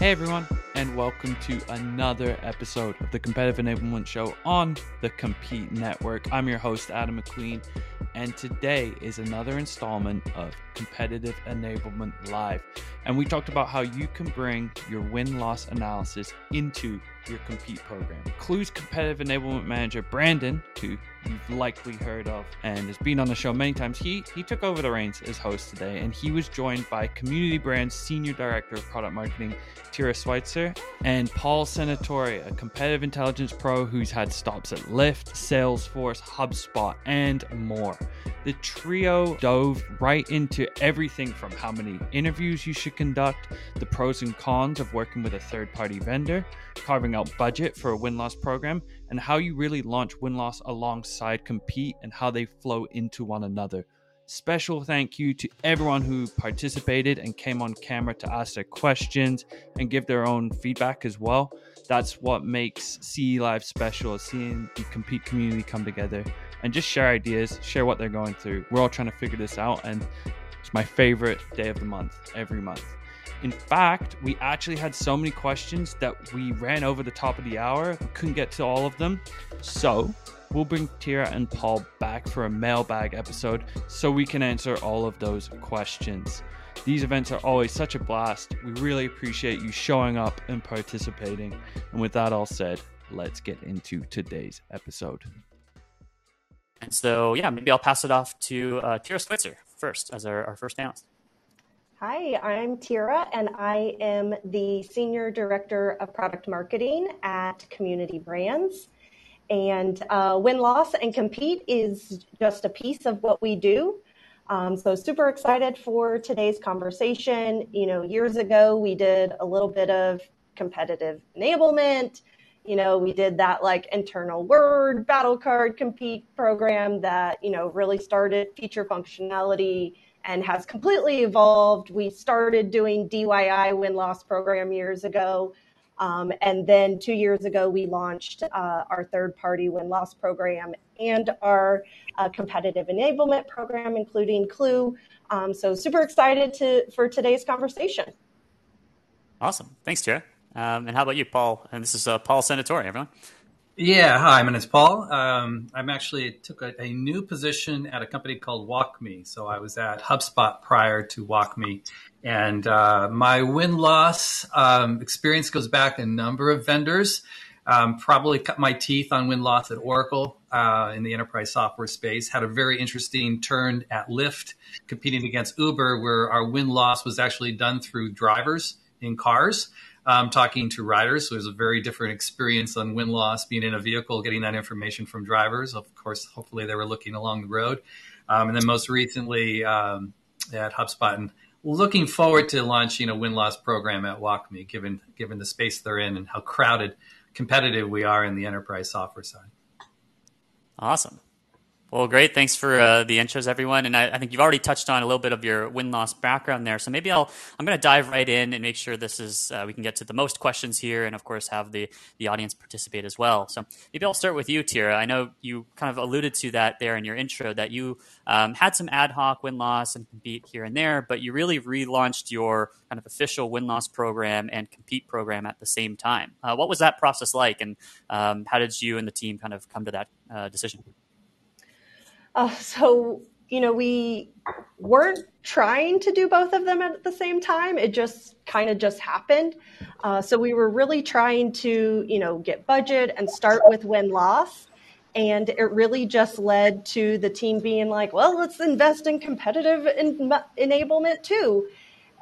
Hey everyone, and welcome to another episode of the Competitive Enablement Show on the Compete Network. I'm your host, Adam McQueen, and today is another installment of Competitive Enablement Live. And we talked about how you can bring your win loss analysis into your Compete program. Klue's Competitive Enablement Manager, Brandon, who you've likely heard of and has been on the show many times, he, he took over the reins as host today, and he was joined by Community Brands Senior Director of Product Marketing, Tirrah Switzer, and Paul Senatori, a competitive intelligence pro who's had stops at Lyft, Salesforce, HubSpot, and more. The trio dove right into everything from how many interviews you should conduct, the pros and cons of working with a third party vendor, carving out budget for a win loss program, and how you really launch win loss alongside compete and how they flow into one another. Special thank you to everyone who participated and came on camera to ask their questions and give their own feedback as well. That's what makes CE Live special, seeing the compete community come together and just share ideas, share what they're going through. We're all trying to figure this out, and it's my favorite day of the month every month. In fact, we actually had so many questions that we ran over the top of the hour. We couldn't get to all of them. So, we'll bring Tirrah and Paul back for a mailbag episode so we can answer all of those questions. These events are always such a blast. We really appreciate you showing up and participating. And with that all said, let's get into today's episode. And so, yeah, maybe I'll pass it off to uh, Tirrah Switzer first as our, our first analyst. Hi, I'm Tirrah, and I am the Senior Director of Product Marketing at Community Brands. And uh, Win Loss and Compete is just a piece of what we do. Um, so, super excited for today's conversation. You know, years ago, we did a little bit of competitive enablement you know, we did that like internal word battle card compete program that, you know, really started feature functionality and has completely evolved. We started doing DIY win loss program years ago. Um, and then two years ago, we launched uh, our third party win loss program and our uh, competitive enablement program, including Klue. Um, so, super excited to, for today's conversation. Awesome. Thanks, Tara. Um, and how about you, Paul? And this is uh, Paul Senatori, everyone. Yeah, hi, my name is Paul. Um, I'm actually took a, a, new position at a company called WalkMe. So I was at HubSpot prior to WalkMe, and uh, my win loss um, experience goes back a number of vendors. Um, probably cut my teeth on win loss at Oracle uh, in the enterprise software space. Had a very interesting turn at Lyft, competing against Uber, where our win loss was actually done through drivers in cars um, talking to riders. So there's a very different experience on win loss, being in a vehicle, getting that information from drivers. Of course, hopefully they were looking along the road. Um, and then most recently um, at HubSpot and looking forward to launching a win loss program at WalkMe, given given the space they're in and how crowded, competitive we are in the enterprise software side. Awesome. Well, great. Thanks for uh, the intros, everyone. And I, I, think you've already touched on a little bit of your win loss background there. So maybe I'll I'm going to dive right in and make sure this is uh, we can get to the most questions here, and of course have the the audience participate as well. So maybe I'll start with you, Tirrah. I know you kind of alluded to that there in your intro that you um, had some ad hoc win loss and compete here and there, but you really relaunched your kind of official win loss program and compete program at the same time. Uh, what was that process like, and um, how did you and the team kind of come to that uh, decision? Uh, so, you know, we weren't trying to do both of them at the same time. It just kind of just happened. Uh, so we were really trying to, you know, get budget and start with win loss. And it really just led to the team being like, well, let's invest in competitive en- enablement too.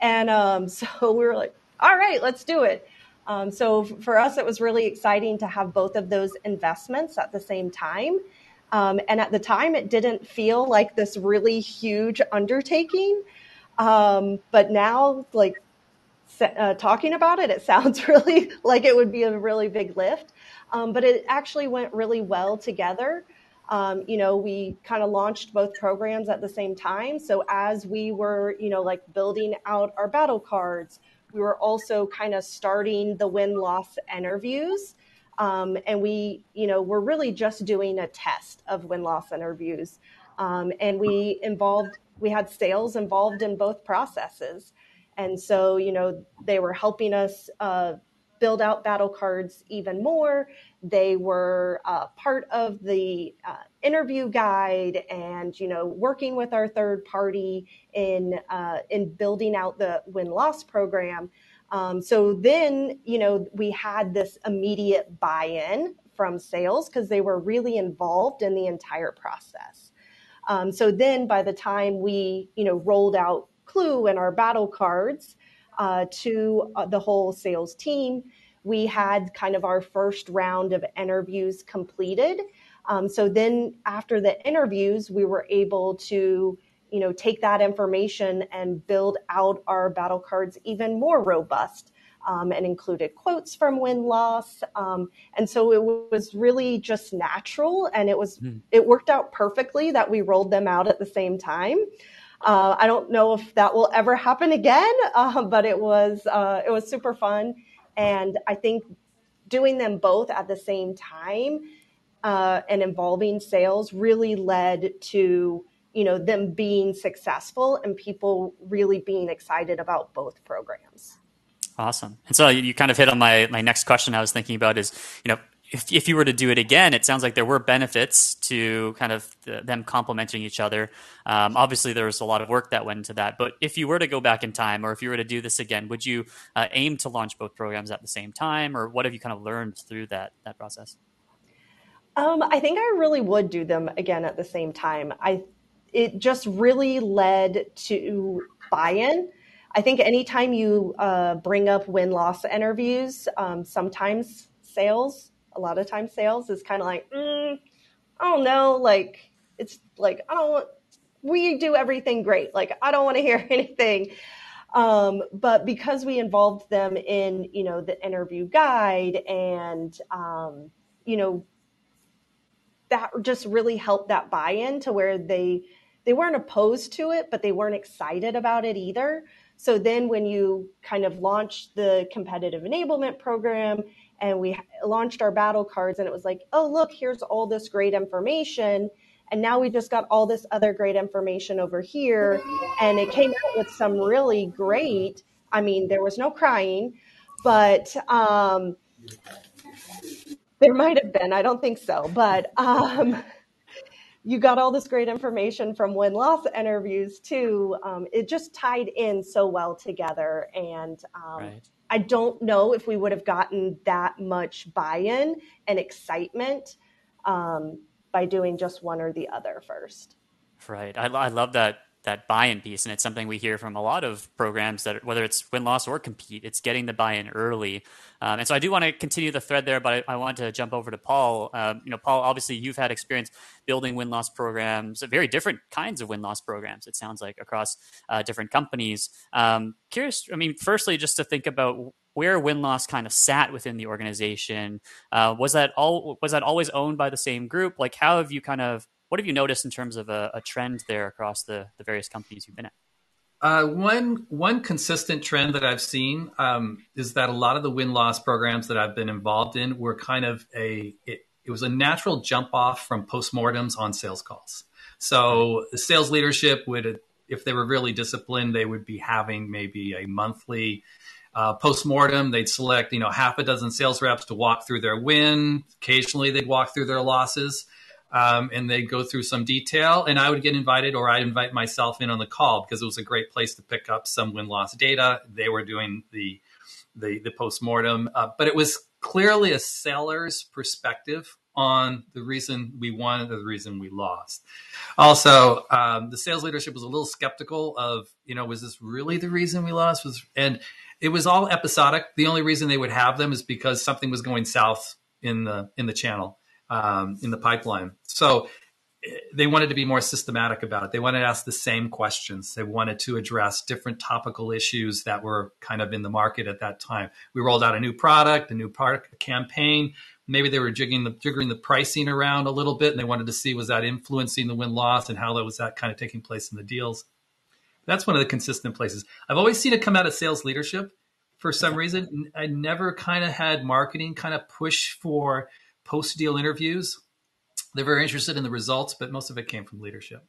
And um, so we were like, all right, let's do it. Um, so for us, it was really exciting to have both of those investments at the same time. Um, and at the time, it didn't feel like this really huge undertaking. Um, but now, like uh, talking about it, it sounds really like it would be a really big lift. Um, but it actually went really well together. Um, you know, we kind of launched both programs at the same time. So as we were, you know, like building out our battle cards, we were also kind of starting the win loss interviews. Um, and we, you know, we're really just doing a test of win loss interviews. Um, and we involved, we had sales involved in both processes. And so, you know, they were helping us uh, build out battle cards even more. They were uh, part of the uh, interview guide and, you know, working with our third party in, uh, in building out the win loss program. Um, so then, you know, we had this immediate buy in from sales because they were really involved in the entire process. Um, so then by the time we, you know, rolled out Klue and our battle cards uh, to uh, the whole sales team, we had kind of our first round of interviews completed. Um, so then after the interviews, we were able to, you know, take that information and build out our battle cards even more robust. Um, and included quotes from win loss. Um, and so it was really just natural and it was, mm. it worked out perfectly that we rolled them out at the same time. Uh, I don't know if that will ever happen again, uh, but it was, uh, it was super fun. And I think doing them both at the same time uh, and involving sales really led to you know them being successful and people really being excited about both programs awesome and so you kind of hit on my my next question i was thinking about is you know if, if you were to do it again, it sounds like there were benefits to kind of the, them complementing each other. Um, obviously, there was a lot of work that went into that. But if you were to go back in time, or if you were to do this again, would you uh, aim to launch both programs at the same time, or what have you kind of learned through that that process? Um, I think I really would do them again at the same time. I it just really led to buy-in. I think anytime you uh, bring up win loss interviews, um, sometimes sales a lot of times sales is kind of like, mm, I don't know, like it's like I don't. We do everything great. Like I don't want to hear anything. Um, but because we involved them in, you know, the interview guide and, um, you know, that just really helped that buy-in to where they they weren't opposed to it, but they weren't excited about it either. So then when you kind of launched the competitive enablement program and we launched our battle cards and it was like oh look here's all this great information and now we just got all this other great information over here and it came out with some really great i mean there was no crying but um, there might have been i don't think so but um, you got all this great information from win loss interviews too um, it just tied in so well together and um, right I don't know if we would have gotten that much buy-in and excitement um, by doing just one or the other first. Right. I, I love that that buy-in piece, and it's something we hear from a lot of programs that whether it's win loss or compete, it's getting the buy-in early. Um, and so I do want to continue the thread there, but I, I want to jump over to Paul. Um, you know, Paul, obviously you've had experience building win loss programs, very different kinds of win loss programs. It sounds like across uh, different companies. Um, curious, I mean, firstly, just to think about where win loss kind of sat within the organization. Uh, was that all? Was that always owned by the same group? Like, how have you kind of what have you noticed in terms of a, a trend there across the, the various companies you've been at? Uh, one one consistent trend that I've seen um, is that a lot of the win loss programs that I've been involved in were kind of a it, it was a natural jump off from postmortems on sales calls. So the sales leadership would, if they were really disciplined, they would be having maybe a monthly uh, postmortem. They'd select you know half a dozen sales reps to walk through their win. Occasionally, they'd walk through their losses um, and they'd go through some detail. And I would get invited, or I'd invite myself in on the call because it was a great place to pick up some win loss data. They were doing the the, the post mortem, uh, but it was clearly a seller's perspective on the reason we won or the reason we lost. Also, um, the sales leadership was a little skeptical of, you know, was this really the reason we lost? Was and it was all episodic. The only reason they would have them is because something was going south in the in the channel um, in the pipeline. So they wanted to be more systematic about it. They wanted to ask the same questions. They wanted to address different topical issues that were kind of in the market at that time. We rolled out a new product, a new product a campaign. Maybe they were jigging the jiggering the pricing around a little bit, and they wanted to see was that influencing the win loss and how that was that kind of taking place in the deals. That's one of the consistent places. I've always seen it come out of sales leadership. For some reason, I never kind of had marketing kind of push for post deal interviews. They're very interested in the results, but most of it came from leadership.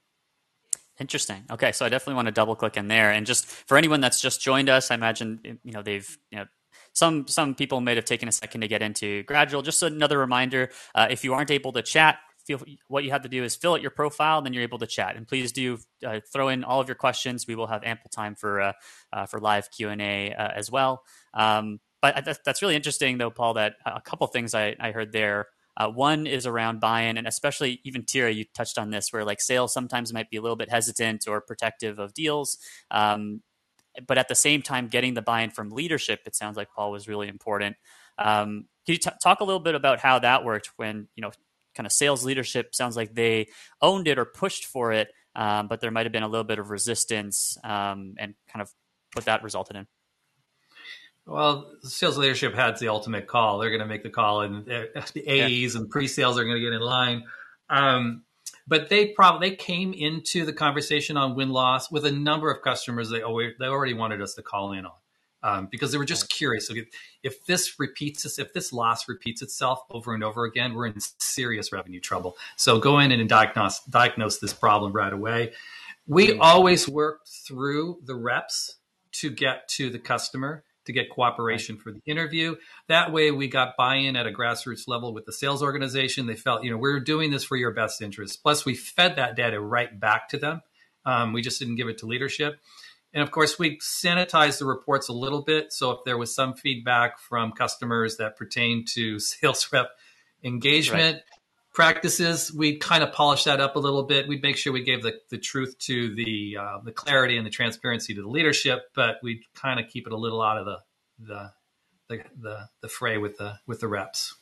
Interesting. Okay, so I definitely want to double click in there, and just for anyone that's just joined us, I imagine you know they've you know some some people may have taken a second to get into Gradual. Just another reminder: uh, if you aren't able to chat, feel what you have to do is fill out your profile, then you're able to chat. And please do uh, throw in all of your questions. We will have ample time for uh, uh for live Q and A uh, as well. Um, but that's, that's really interesting, though, Paul. That a couple things I, I heard there. Uh, one is around buy-in, and especially even Tirrah, you touched on this, where like sales sometimes might be a little bit hesitant or protective of deals. Um, but at the same time, getting the buy-in from leadership, it sounds like Paul was really important. Um, can you t- talk a little bit about how that worked when you know kind of sales leadership sounds like they owned it or pushed for it, um, but there might have been a little bit of resistance um, and kind of what that resulted in. Well, sales leadership has the ultimate call. They're going to make the call, and the A's yeah. and pre-sales are going to get in line. Um, but they probably they came into the conversation on win loss with a number of customers they always, they already wanted us to call in on um, because they were just curious. So if, if this repeats, this, if this loss repeats itself over and over again, we're in serious revenue trouble. So go in and diagnose diagnose this problem right away. We mm-hmm. always work through the reps to get to the customer to get cooperation for the interview. That way, we got buy-in at a grassroots level with the sales organization. They felt, you know, we're doing this for your best interest. Plus, we fed that data right back to them. Um, we just didn't give it to leadership. And of course, we sanitized the reports a little bit. So if there was some feedback from customers that pertained to sales rep engagement, right practices, we'd kind of polish that up a little bit. We'd make sure we gave the, the truth to the uh, the clarity and the transparency to the leadership, but we'd kind of keep it a little out of the the the the, the fray with the with the reps.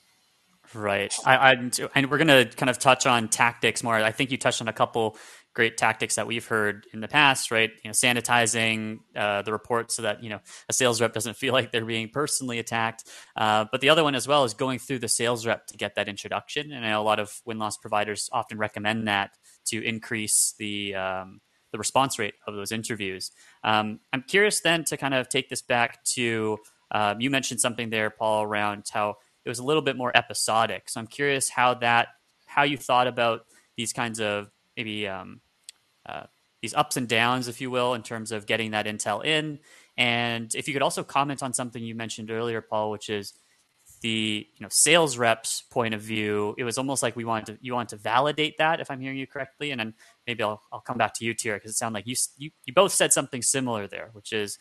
Right. I, I and we're going to kind of touch on tactics more. I think you touched on a couple great tactics that we've heard in the past, right? You know, sanitizing uh, the report so that you know a sales rep doesn't feel like they're being personally attacked. Uh, but the other one as well is going through the sales rep to get that introduction. And I know a lot of win loss providers often recommend that to increase the um, the response rate of those interviews. Um, I'm curious then to kind of take this back to um, you mentioned something there, Paul, around how it was a little bit more episodic. So I'm curious how that how you thought about these kinds of maybe um, uh, these ups and downs, if you will, in terms of getting that intel in. And if you could also comment on something you mentioned earlier, Paul, which is the you know sales reps point of view. It was almost like we wanted to you want to validate that, if I'm hearing you correctly. And then maybe I'll I'll come back to you, Tirrah, because it sounded like you, you you both said something similar there, which is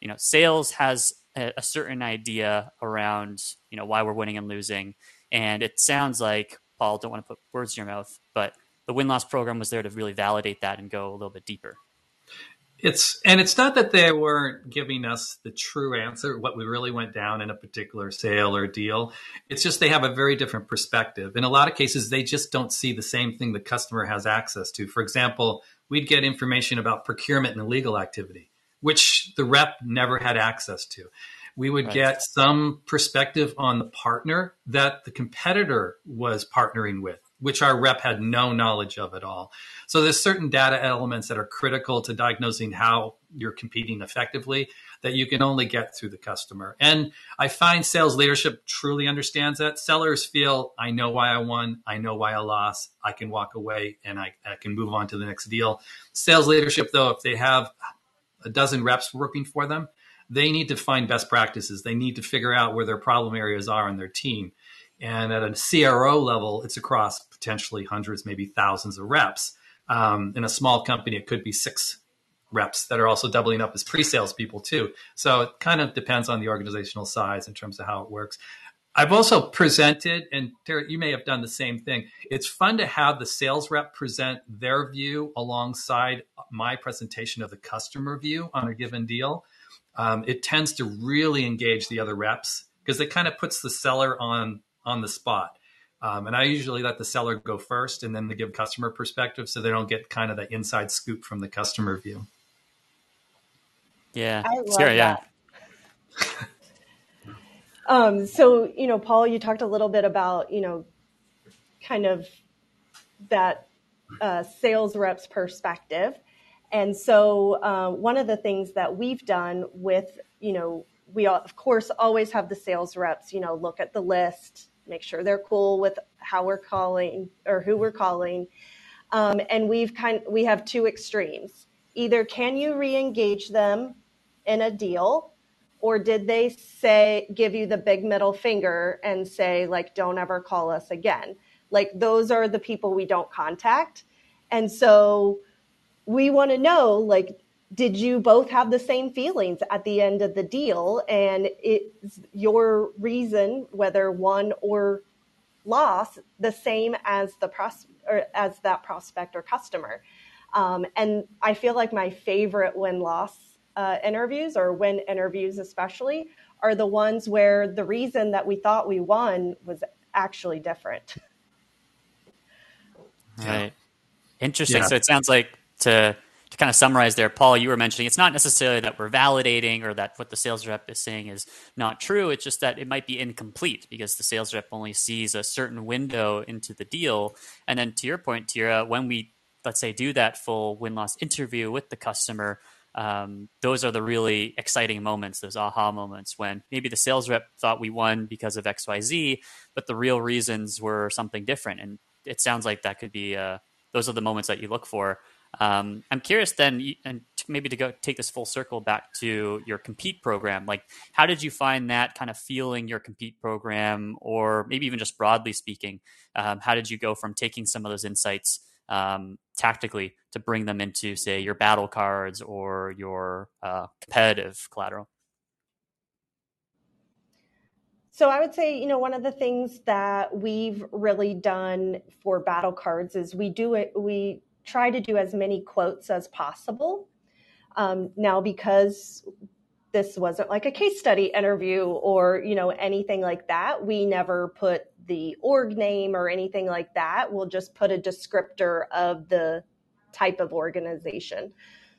you know sales has a, a certain idea around you know why we're winning and losing, and it sounds like Paul. Don't want to put words in your mouth, but the win loss program was there to really validate that and go a little bit deeper. It's and it's not that they weren't giving us the true answer, what we really went down in a particular sale or deal. It's just they have a very different perspective. In a lot of cases, they just don't see the same thing the customer has access to. For example, we'd get information about procurement and legal activity, which the rep never had access to. We would right. get some perspective on the partner that the competitor was partnering with which our rep had no knowledge of at all. So there's certain data elements that are critical to diagnosing how you're competing effectively that you can only get through the customer. And I find sales leadership truly understands that. Sellers feel, I know why I won, I know why I lost, I can walk away and I, I can move on to the next deal. Sales leadership, though, if they have a dozen reps working for them, they need to find best practices. They need to figure out where their problem areas are in their team. And at a CRO level, it's across potentially hundreds, maybe thousands of reps. Um, in a small company, it could be six reps that are also doubling up as pre-sales people too. So it kind of depends on the organizational size in terms of how it works. I've also presented, and Tara, you may have done the same thing. It's fun to have the sales rep present their view alongside my presentation of the customer view on a given deal. Um, it tends to really engage the other reps because it kind of puts the seller on on the spot. Um, and I usually let the seller go first and then they give customer perspective so they don't get kind of the inside scoop from the customer view. Yeah. I love Sarah, that. Yeah. um, so, you know, Paul, you talked a little bit about, you know, kind of that uh, sales reps perspective. And so, uh, one of the things that we've done with, you know, we of course always have the sales reps, you know, look at the list, make sure they're cool with how we're calling or who we're calling. Um, and we've kind we have two extremes. Either can you re-engage them in a deal, or did they say give you the big middle finger and say like don't ever call us again? Like those are the people we don't contact. And so we want to know like did you both have the same feelings at the end of the deal? And it's your reason whether won or loss the same as the pros or as that prospect or customer? Um, and i feel like my favorite win loss uh, interviews or win interviews especially are the ones where the reason that we thought we won was actually different. Right. Interesting. Yeah. so it sounds like to to kind of summarize there, Paul, you were mentioning it's not necessarily that we're validating or that what the sales rep is saying is not true. It's just that it might be incomplete because the sales rep only sees a certain window into the deal. And then to your point, Tirrah, when we let's say do that full win loss interview with the customer, um, those are the really exciting moments, those aha moments when maybe the sales rep thought we won because of XYZ, but the real reasons were something different. And it sounds like that could be, uh, those are the moments that you look for. Um, I'm curious then, and maybe to go take this full circle back to your compete program. Like, how did you find that kind of feeling your compete program, or maybe even just broadly speaking, um, how did you go from taking some of those insights um, tactically to bring them into, say, your battle cards or your uh, competitive collateral? So I would say, you know, one of the things that we've really done for battle cards is we do it. We try to do as many quotes as possible. Um, now, because this wasn't like a case study interview or you know anything like that, we never put the org name or anything like that. We'll just put a descriptor of the type of organization.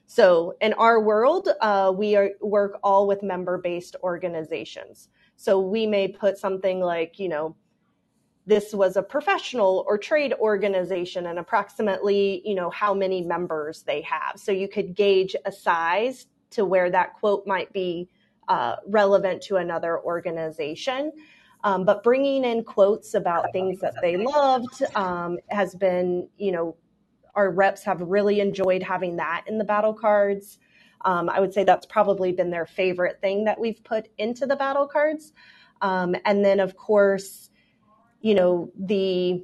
So in our world, uh, we are, work all with member-based organizations. So we may put something like, you know, this was a professional or trade organization and approximately you know how many members they have. So you could gauge a size to where that quote might be uh, relevant to another organization. Um, but bringing in quotes about things that they loved um, has been you know our reps have really enjoyed having that in the battle cards. Um, i would say that's probably been their favorite thing that we've put into the battle cards. Um, and then of course you know the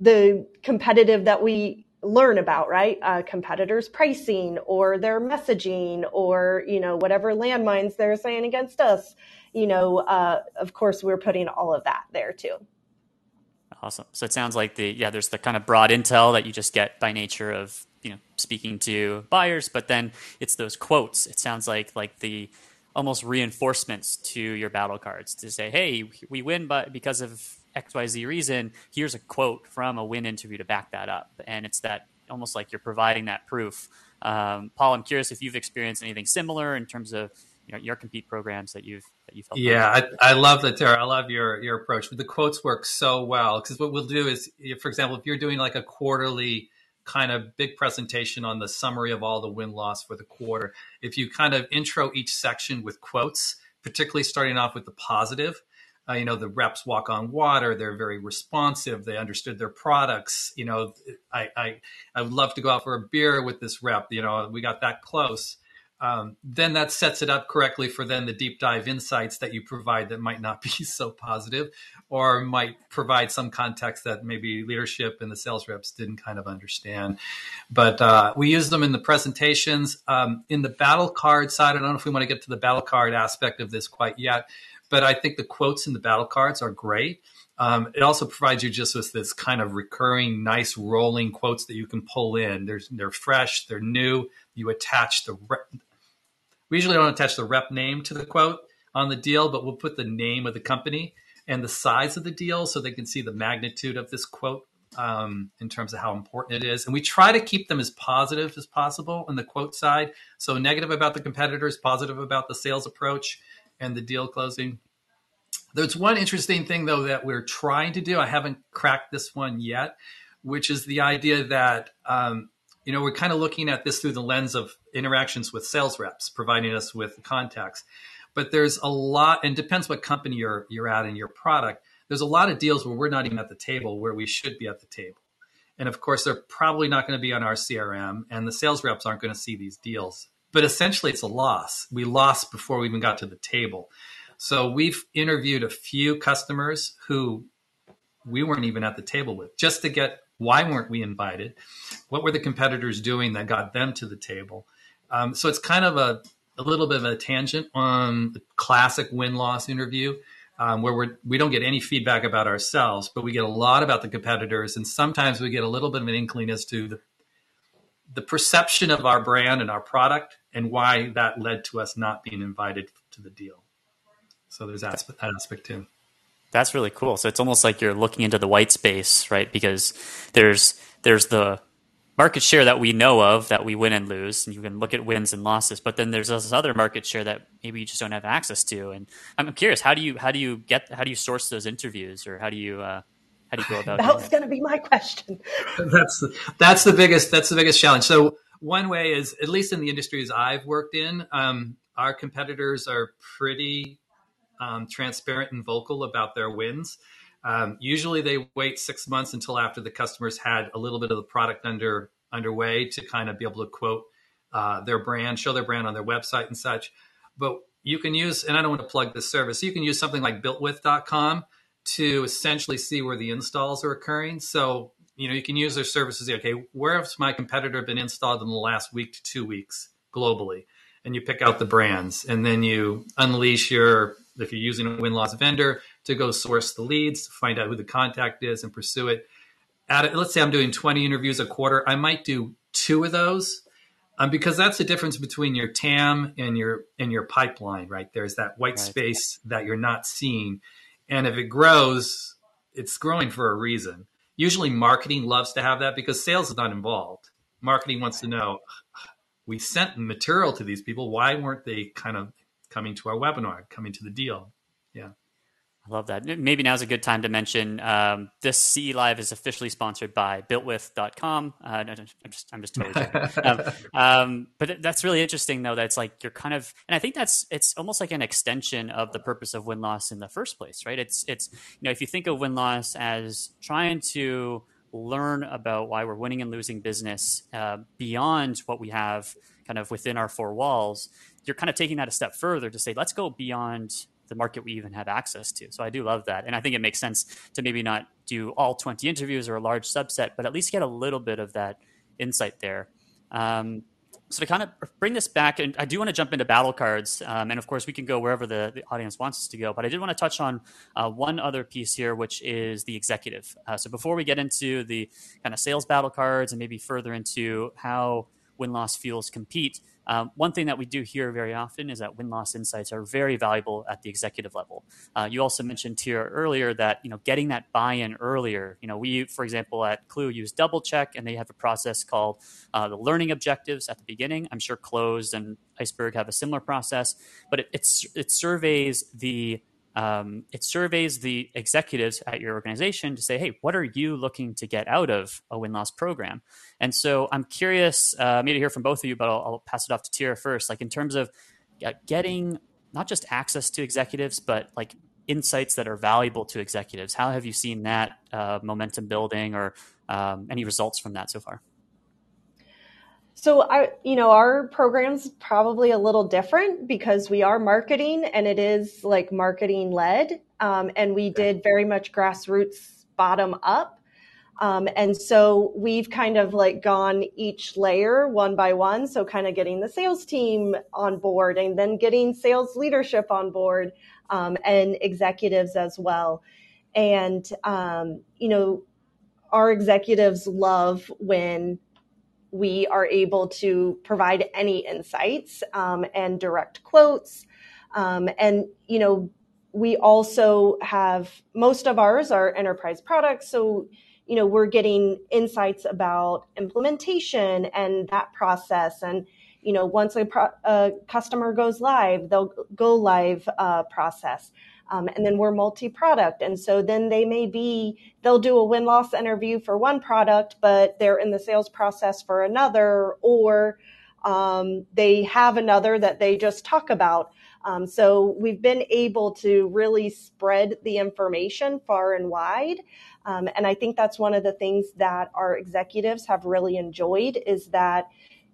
the competitive that we learn about right? Uh, competitors pricing or their messaging or you know whatever landmines they're saying against us you know uh, of course we're putting all of that there too. Awesome. So it sounds like the yeah there's the kind of broad intel that you just get by nature of you know speaking to buyers but then it's those quotes. It sounds like like the almost reinforcements to your battle cards to say, hey, we win but because of XYZ reason. Here's a quote from a win interview to back that up. And it's that almost like you're providing that proof. Um, Paul, I'm curious if you've experienced anything similar in terms of you know, your compete programs that you've that you felt. Yeah, I, I, love that, Tara. I love your your approach. The quotes work so well because what we'll do is, for example, if you're doing like a quarterly kind of big presentation on the summary of all the win loss for the quarter. If you kind of intro each section with quotes, particularly starting off with the positive, uh, you know, the reps walk on water. They're very responsive. They understood their products. You know, I, I, I would love to go out for a beer with this rep. You know, we got that close um, then that sets it up correctly for then the deep dive insights that you provide that might not be so positive or might provide some context that maybe leadership and the sales reps didn't kind of understand but uh, we use them in the presentations um, in the battle card side i don't know if we want to get to the battle card aspect of this quite yet but i think the quotes in the battle cards are great um, it also provides you just with this kind of recurring, nice rolling quotes that you can pull in. There's, they're fresh, they're new. You attach the we usually don't attach the rep name to the quote on the deal, but we'll put the name of the company and the size of the deal so they can see the magnitude of this quote um, in terms of how important it is. And we try to keep them as positive as possible on the quote side. So negative about the competitors, positive about the sales approach and the deal closing. There's one interesting thing though that we're trying to do. I haven't cracked this one yet, which is the idea that um, you know, we're kind of looking at this through the lens of interactions with sales reps, providing us with contacts. But there's a lot, and depends what company you're you're at and your product. There's a lot of deals where we're not even at the table where we should be at the table. And of course, they're probably not going to be on our CRM, and the sales reps aren't going to see these deals. But essentially, it's a loss. We lost before we even got to the table. So we've interviewed a few customers who we weren't even at the table with just to get why weren't we invited? What were the competitors doing that got them to the table? Um, so it's kind of a, a little bit of a tangent on the classic win loss interview. Um, where we're, we don't get any feedback about ourselves, but we get a lot about the competitors, and sometimes we get a little bit of an inkling as to the, the perception of our brand and our product, and why that led to us not being invited to the deal. So there's that, that aspect too. That's really cool. So it's almost like you're looking into the white space, right? Because there's there's the market share that we know of that we win and lose, and you can look at wins and losses. But then there's this other market share that maybe you just don't have access to. And I'm curious, how do you how do you get how do you source those interviews, or how do you uh, how do you go about that? was going to be my question. that's the, that's the biggest that's the biggest challenge. So one way is at least in the industries I've worked in, um, our competitors are pretty um, transparent and vocal about their wins. Um, usually, they wait six months until after the customers had a little bit of the product under underway to kind of be able to quote uh, their brand, show their brand on their website and such. But you can use, and I don't want to plug this service, you can use something like builtwith.com to essentially see where the installs are occurring. So, you know, you can use their services. Okay, where has my competitor been installed in the last week to two weeks globally? And you pick out the brands, and then you unleash your if you're using a win loss vendor to go source the leads, find out who the contact is, and pursue it. At, let's say I'm doing 20 interviews a quarter, I might do two of those um, because that's the difference between your TAM and your and your pipeline. Right there's that white right. space that you're not seeing, and if it grows, it's growing for a reason. Usually, marketing loves to have that because sales is not involved. Marketing wants to know we sent material to these people. Why weren't they kind of coming to our webinar, coming to the deal. Yeah. I love that. Maybe now's a good time to mention um, this CE Live is officially sponsored by builtwith.com. Uh, I'm just, I'm just totally um, um, but that's really interesting, though. That's like you're kind of, and I think that's it's almost like an extension of the purpose of win loss in the first place, right? It's it's you know if you think of win loss as trying to learn about why we're winning and losing business uh, beyond what we have kind of within our four walls you're kind of taking that a step further to say, let's go beyond the market we even have access to. So I do love that. And I think it makes sense to maybe not do all 20 interviews or a large subset, but at least get a little bit of that insight there. Um, so to kind of bring this back, and I do want to jump into battle cards, um, and of course we can go wherever the, the, audience wants us to go. But I did want to touch on uh, one other piece here, which is the executive. Uh, so before we get into the kind of sales battle cards and maybe further into how win loss fuels compete, um, one thing that we do hear very often is that win loss insights are very valuable at the executive level. Uh, you also mentioned here earlier that you know getting that buy-in earlier. You know, we, for example, at Klue use DoubleCheck, and they have a process called uh, the learning objectives at the beginning. I'm sure Clozd and Iceberg have a similar process, but it, it's, it surveys the um, it surveys the executives at your organization to say, hey, what are you looking to get out of a win loss program? And so I'm curious, uh, maybe to hear from both of you, but I'll, I'll pass it off to Tirrah first. Like in terms of getting not just access to executives, but like insights that are valuable to executives. How have you seen that uh, momentum building or um, any results from that so far? So I, you know, our program's probably a little different because we are marketing and it is like marketing led. Um, and we did very much grassroots bottom up. Um, and so we've kind of like gone each layer one by one. So kind of getting the sales team on board and then getting sales leadership on board um, and executives as well. And, um, you know, our executives love when we are able to provide any insights um, and direct quotes. Um, and, you know, we also have most of ours are enterprise products. So, you know, we're getting insights about implementation and that process. And, you know, once a, pro- a customer goes live, they'll go live uh, process. Um, and then we're multi-product. And so then they may be, they'll do a win-loss interview for one product, but they're in the sales process for another, or um, they have another that they just talk about. Um, so we've been able to really spread the information far and wide. Um, and I think that's one of the things that our executives have really enjoyed is that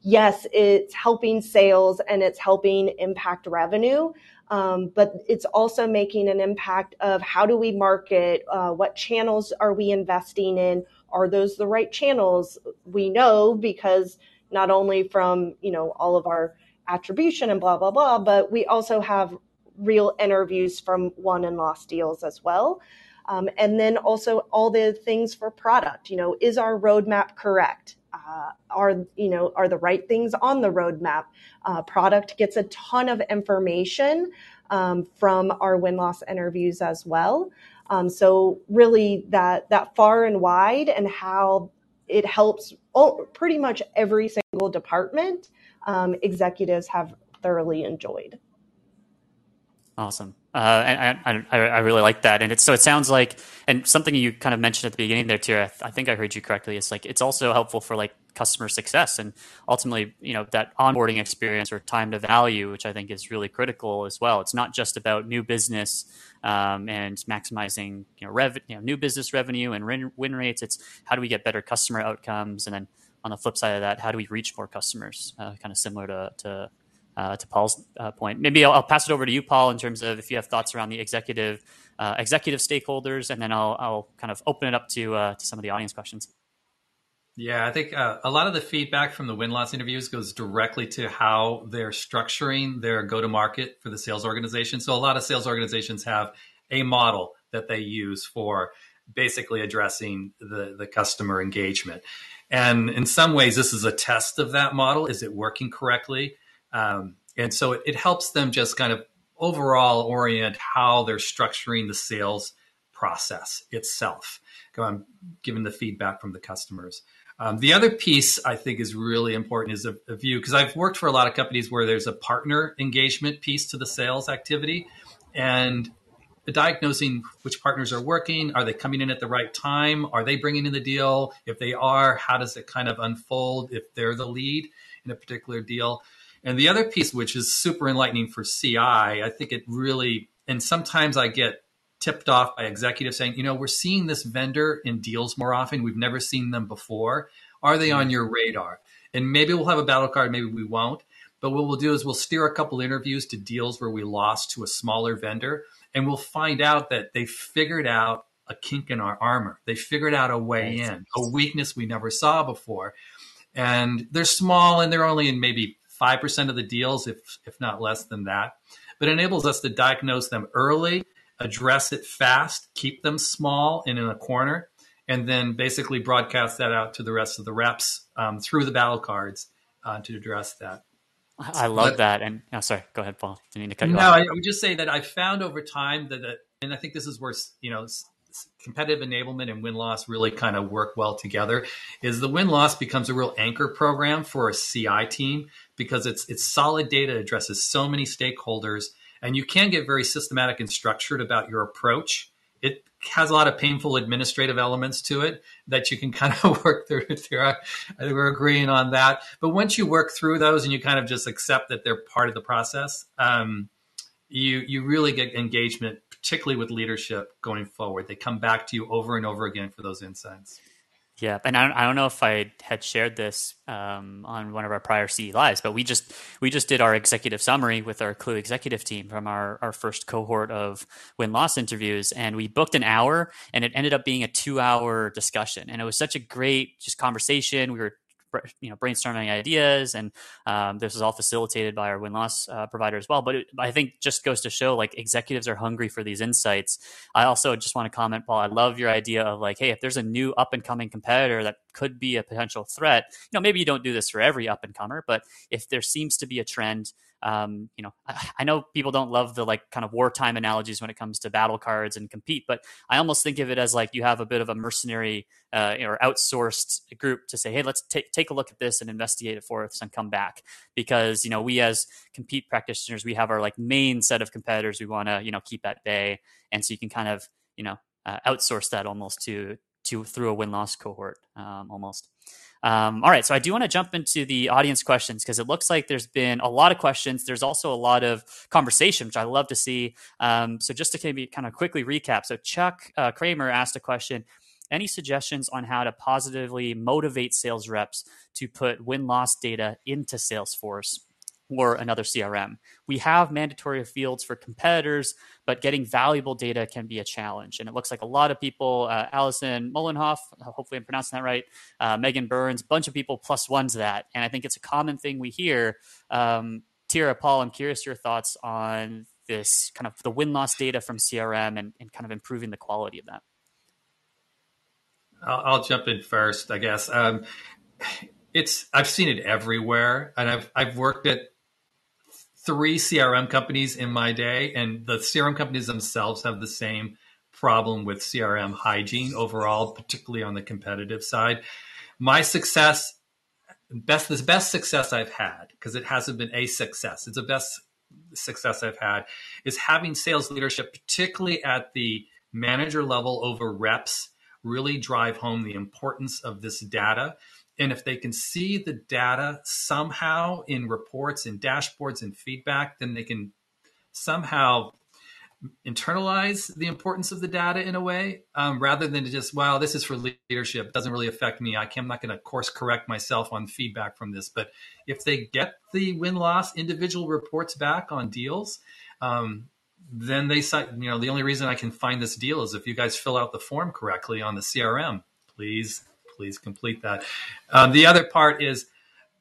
yes, it's helping sales and it's helping impact revenue. Um, but it's also making an impact of how do we market, uh, what channels are we investing in, are those the right channels? We know because not only from you know all of our attribution and blah blah blah, but we also have real interviews from won and lost deals as well. Um, and then also all the things for product. You know, is our roadmap correct? Uh, are you know are the right things on the roadmap? Uh, product gets a ton of information um, from our win loss interviews as well. Um, so really that that far and wide and how it helps all, pretty much every single department um, executives have thoroughly enjoyed. Awesome. Uh, and I, I, I, really like that. And it's, so it sounds like, and something you kind of mentioned at the beginning there too, I, think I heard you correctly. It's like, it's also helpful for like customer success and ultimately, you know, that onboarding experience or time to value, which I think is really critical as well. It's not just about new business um, and maximizing, you know, rev, you know, new business revenue and win, win rates. It's how do we get better customer outcomes? And then on the flip side of that, how do we reach more customers? Uh, kind of similar to, to uh, to Paul's uh, point. Maybe I'll, I'll, pass it over to you, Paul, in terms of if you have thoughts around the executive uh, executive stakeholders, and then I'll, I'll kind of open it up to uh, to some of the audience questions. Yeah, I think uh, a lot of the feedback from the win loss interviews goes directly to how they're structuring their go to market for the sales organization. So a lot of sales organizations have a model that they use for basically addressing the, the customer engagement. And in some ways, this is a test of that model. Is it working correctly? Um, and so it, it, helps them just kind of overall orient how they're structuring the sales process itself, given the feedback from the customers. Um, the other piece I think is really important is a, a view because I've worked for a lot of companies where there's a partner engagement piece to the sales activity, and diagnosing which partners are working. Are they coming in at the right time? Are they bringing in the deal? If they are, how does it kind of unfold if they're the lead in a particular deal? And the other piece, which is super enlightening for CI, I think it really, and sometimes I get tipped off by executives saying, you know, we're seeing this vendor in deals more often. We've never seen them before. Are they on mm-hmm. your radar? And maybe we'll have a battle card, maybe we won't. But what we'll do is we'll steer a couple interviews to deals where we lost to a smaller vendor, and we'll find out that they figured out a kink in our armor. They figured out a way in, a weakness we never saw before. And they're small and they're only in maybe 5% of the deals, if, if not less than that. But enables us to diagnose them early, address it fast, keep them small and in a corner, and then basically broadcast that out to the rest of the reps um, through the battle cards uh, to address that. I love but, that. And oh, sorry, go ahead, Paul. Didn't mean to cut you no, off. No, I would just say that I found over time that, that, and I think this is where you know competitive enablement and win loss really kind of work well together is the win loss becomes a real anchor program for a CI team because it's it's solid data addresses so many stakeholders and you can get very systematic and structured about your approach it has a lot of painful administrative elements to it that you can kind of work through. I think we're agreeing on that. But once you work through those and you kind of just accept that they're part of the process, um, you you really get engagement particularly with leadership going forward. They come back to you over and over again for those insights. Yeah, and I don't, I don't know if I had shared this um, on one of our prior CE lives, but we just we just did our executive summary with our Klue executive team from our, our first cohort of win loss interviews, and we booked an hour, and it ended up being a two hour discussion, and it was such a great just conversation. We were you know brainstorming ideas, and um, this is all facilitated by our win loss uh, provider as well. But it, I think just goes to show like executives are hungry for these insights. I also just want to comment, Paul. I love your idea of like, hey, if there's a new up and coming competitor that could be a potential threat, you know, maybe you don't do this for every up and comer, but if there seems to be a trend um, you know, I, I, know people don't love the like kind of wartime analogies when it comes to battle cards and compete, but I almost think of it as like you have a bit of a mercenary uh, or outsourced group to say, hey, let's take take a look at this and investigate it for us and come back because you know we as compete practitioners we have our like main set of competitors we want to you know keep at bay, and so you can kind of you know uh, outsource that almost to to through a win loss cohort um, almost. Um, all right, so I do want to jump into the audience questions because it looks like there's been a lot of questions. There's also a lot of conversation, which I love to see. Um, so just to maybe kind of quickly recap, so Chuck uh, Kramer asked a question. Any suggestions on how to positively motivate sales reps to put win loss data into Salesforce? Or another CRM. We have mandatory fields for competitors, but getting valuable data can be a challenge. And it looks like a lot of people, uh, Allison Mullenhoff, hopefully I'm pronouncing that right, uh, Megan Burns, bunch of people plus ones that. And I think it's a common thing we hear. Um, Tirrah, Paul, I'm curious your thoughts on this kind of the win loss data from CRM and, and kind of improving the quality of that. I'll, I'll jump in first, I guess. Um, it's I've seen it everywhere, and I've I've worked at three CRM companies in my day, and the CRM companies themselves have the same problem with CRM hygiene overall, particularly on the competitive side. My success, best the best success I've had, because it hasn't been a success, it's the best success I've had, is having sales leadership, particularly at the manager level over reps, really drive home the importance of this data and if they can see the data somehow in reports and dashboards and feedback, then they can somehow internalize the importance of the data in a way um, rather than just wow this is for leadership. It doesn't really affect me. I am not going to course correct myself on feedback from this. But if they get the win-loss individual reports back on deals um, then they cite you know the only reason i can find this deal is if you guys fill out the form correctly on the crm please please complete that. Um, the other part is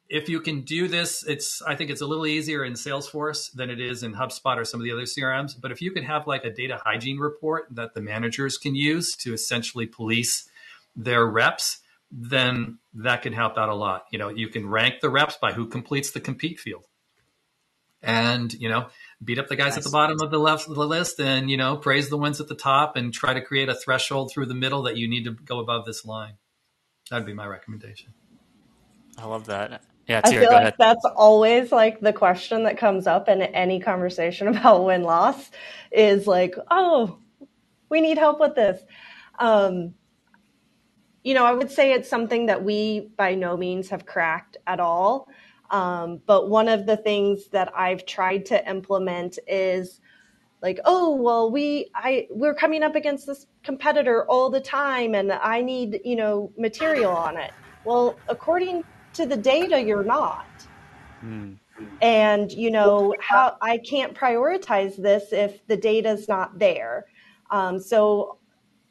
if you can do this, it's I think it's a little easier in Salesforce than it is in HubSpot or some of the other CRMs. But if you can have like a data hygiene report that the managers can use to essentially police their reps, then that can help out a lot. You know, you can rank the reps by who completes the compete field. And, you know, beat up the guys nice. at the bottom of the left of the list and, you know, praise the ones at the top and try to create a threshold through the middle that you need to go above this line. That'd be my recommendation. I love that. Yeah, I feel like ahead. that's always like the question that comes up in any conversation about win loss is like, oh, we need help with this. Um, you know, I would say it's something that we by no means have cracked at all. Um, but one of the things that I've tried to implement is like oh well we i we're coming up against this competitor all the time and i need you know material on it. Well according to the data you're not. Mm. and you know how i can't prioritize this if the data's not there. Um, so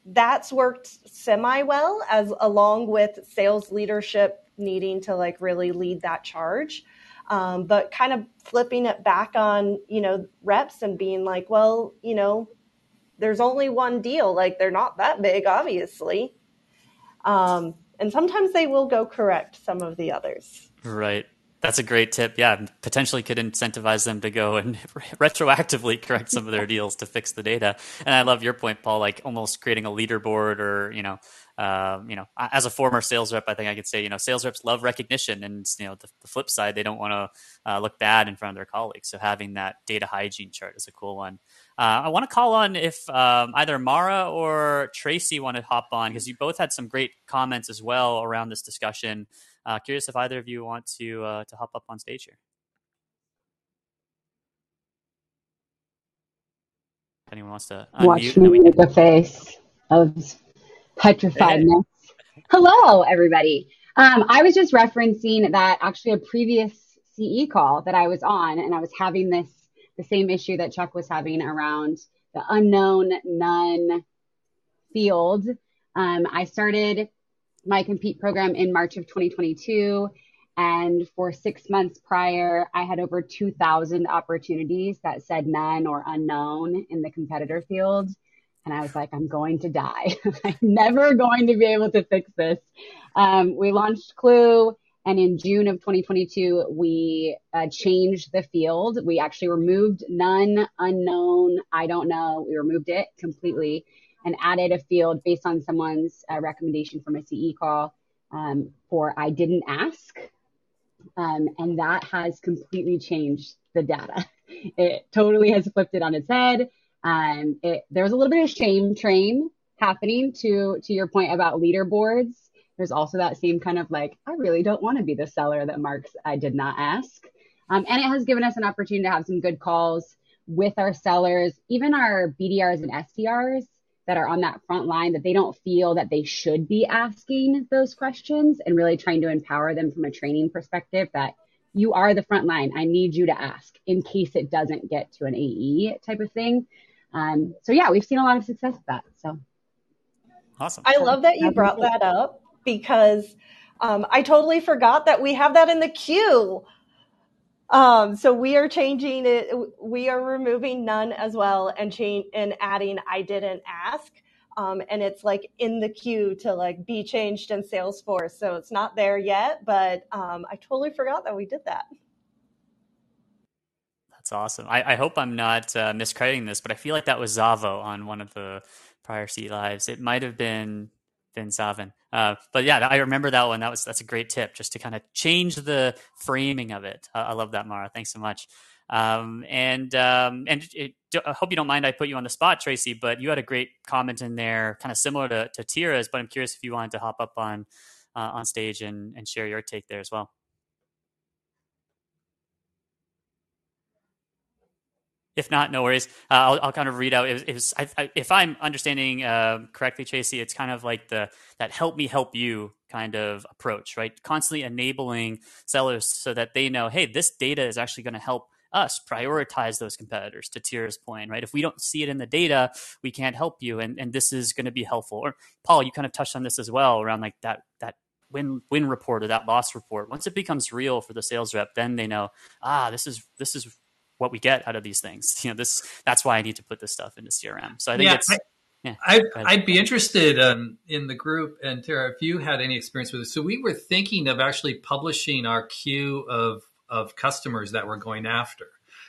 that's worked semi well as along with sales leadership needing to like really lead that charge. Um, but kind of flipping it back on, you know, reps and being like, well, you know, there's only one deal. Like they're not that big, obviously. Um, and sometimes they will go correct some of the others. Right. That's a great tip. Yeah, potentially could incentivize them to go and retroactively correct some of their deals to fix the data. And I love your point, Paul. Like almost creating a leaderboard, or you know, um, you know, as a former sales rep, I think I could say, you know, sales reps love recognition, and you know, the, the flip side, they don't want to uh, look bad in front of their colleagues. So having that data hygiene chart is a cool one. Uh, I want to call on if um, either Mara or Tracy want to hop on because you both had some great comments as well around this discussion. Uh, curious if either of you want to uh, to hop up on stage here. If anyone wants to unmute, watch me make a face of petrifiedness. Hello, everybody. Um, I was just referencing that actually a previous CE call that I was on, and I was having this the same issue that Chuck was having around the unknown none field. Um, I started my compete program in March of 2022. And for six months prior, I had over 2,000 opportunities that said none or unknown in the competitor field. And I was like, I'm going to die. I'm never going to be able to fix this. Um, we launched Klue. And in June of 2022, we uh, changed the field. We actually removed none, unknown, I don't know. We removed it completely and added a field based on someone's uh, recommendation from a CE call um, for I didn't ask. Um, and that has completely changed the data. It totally has flipped it on its head. Um, it, there was a little bit of shame train happening to to your point about leaderboards. There's also that same kind of like, I really don't want to be the seller that marks I did not ask. Um, and it has given us an opportunity to have some good calls with our sellers, even our BDRs and SDRs that are on that front line that they don't feel that they should be asking those questions and really trying to empower them from a training perspective that you are the front line. I need you to ask in case it doesn't get to an AE type of thing. Um, so yeah, we've seen a lot of success with that. So awesome. I love that you brought that up because um, I totally forgot that we have that in the queue. Um, so we are changing it. We are removing none as well and change and adding I didn't ask. Um, and it's like in the queue to like be changed in Salesforce. So it's not there yet, but um, I totally forgot that we did that. That's awesome. I, I hope I'm not uh, miscrediting this, but I feel like that was Zavo on one of the prior C lives. It might have been been Zavin. Uh, but yeah, I remember that one. That was that's a great tip, just to kind of change the framing of it. Uh, I love that, Mara. Thanks so much. Um, and um, and it, I hope you don't mind I put you on the spot, Tracy. But you had a great comment in there, kind of similar to, to Tirrah's. But I'm curious if you wanted to hop up on uh, on stage and, and share your take there as well. If not, no worries. Uh, I'll, I'll, kind of read out. It was, it was I, I, if I'm understanding uh, correctly, Tracy, it's kind of like the that help me help you kind of approach, right? Constantly enabling sellers so that they know, hey, this data is actually going to help us prioritize those competitors. To Tirrah's point, right? If we don't see it in the data, we can't help you, and and this is going to be helpful. Or Paul, you kind of touched on this as well around like that that win win report or that loss report once it becomes real for the sales rep then they know ah this is this is what we get out of these things. You know, this that's why I need to put this stuff into CRM. So I think yeah, it's. I, yeah, I'd, I'd, be interested um, in the group and Tara, if you had any experience with it. So we were thinking of actually publishing our queue of of customers that we're going after.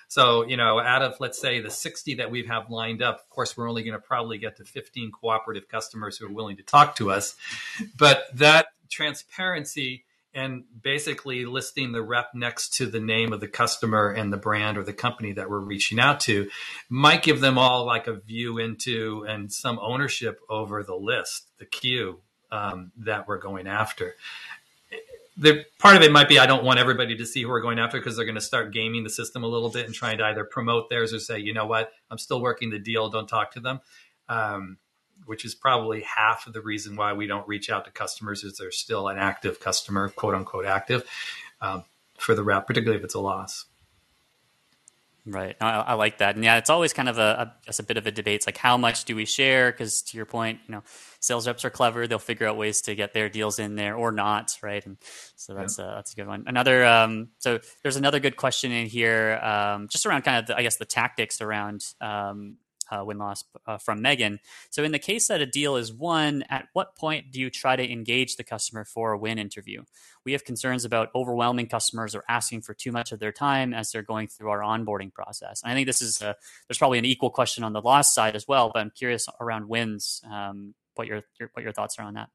So, you know, out of let's say the 60 that we have lined up, of course, we're only going to probably get to 15 cooperative customers who are willing to talk to us. But that transparency and basically listing the rep next to the name of the customer and the brand or the company that we're reaching out to might give them all like a view into and some ownership over the list, the queue um, that we're going after. The part of it might be I don't want everybody to see who we're going after because they're going to start gaming the system a little bit and trying to either promote theirs or say, you know what, I'm still working the deal, don't talk to them. Um, which is probably half of the reason why we don't reach out to customers is they're still an active customer, quote unquote active, um, for the rep, particularly if it's a loss. Right. I, I, like that. And yeah, it's always kind of a, a, a bit of a debate. It's like, how much do we share? Because to your point, you know, sales reps are clever. They'll figure out ways to get their deals in there or not. Right. And so that's, yeah. a, that's a good one. Another, um, so there's another good question in here, um, just around kind of, the, I guess, the tactics around, um, uh, win loss uh, from Megan. So, in the case that a deal is won, at what point do you try to engage the customer for a win interview? We have concerns about overwhelming customers or asking for too much of their time as they're going through our onboarding process. And I think this is a, there's probably an equal question on the loss side as well, but I'm curious around wins. Um, what your, your what your thoughts are on that?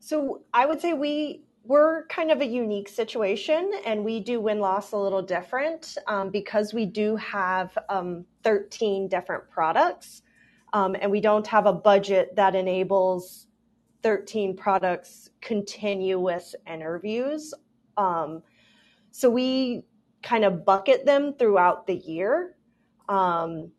So I would say we we're kind of a unique situation and we do win loss a little different um, because we do have um, 13 different products. Um, and we don't have a budget that enables 13 products continuous interviews. Um, so we kind of bucket them throughout the year. Um,